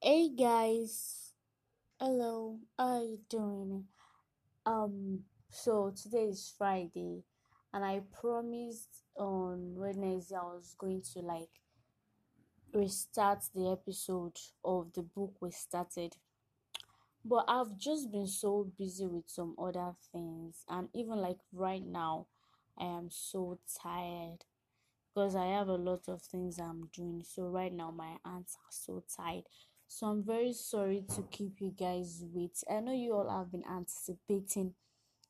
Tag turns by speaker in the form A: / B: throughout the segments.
A: Hey guys, hello, how are you doing? Um, so today is Friday, and I promised on Wednesday I was going to like restart the episode of the book we started. But I've just been so busy with some other things, and even like right now, I am so tired because I have a lot of things I'm doing. So right now my hands are so tired. So I'm very sorry to keep you guys wait. I know you all have been anticipating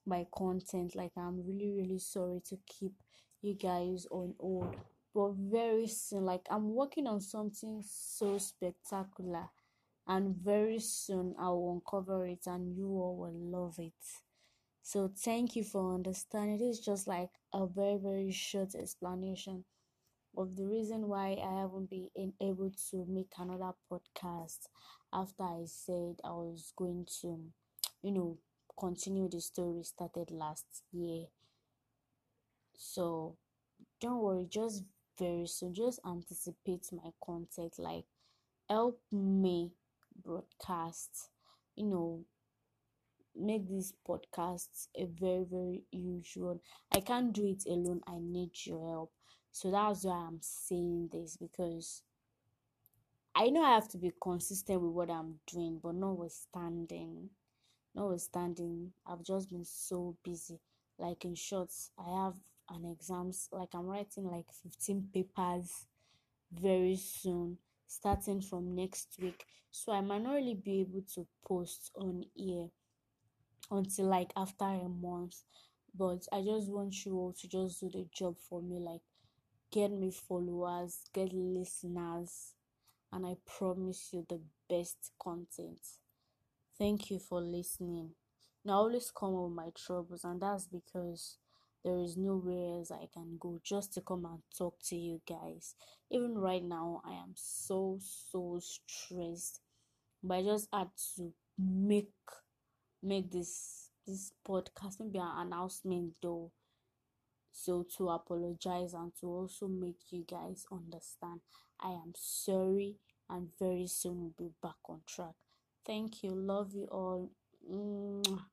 A: my content. Like I'm really really sorry to keep you guys on hold. But very soon, like I'm working on something so spectacular and very soon I will uncover it and you all will love it. So thank you for understanding. It's just like a very very short explanation of the reason why I haven't been able to make another podcast after I said I was going to, you know, continue the story started last year. So don't worry, just very soon, just anticipate my content, like help me broadcast, you know, make this podcast a very, very one. I can't do it alone, I need your help. So that's why I'm saying this because I know I have to be consistent with what I'm doing, but notwithstanding, notwithstanding, I've just been so busy. Like in short, I have an exams, like I'm writing like 15 papers very soon, starting from next week. So I might not really be able to post on here until like after a month. But I just want you all to just do the job for me, like get me followers, get listeners, and I promise you the best content. Thank you for listening. Now, I always come with my troubles, and that's because there is nowhere else I can go just to come and talk to you guys. Even right now, I am so so stressed, but I just had to make make this this podcast maybe an announcement though so to apologize and to also make you guys understand. I am sorry and very soon we'll be back on track. Thank you. Love you all. Mwah.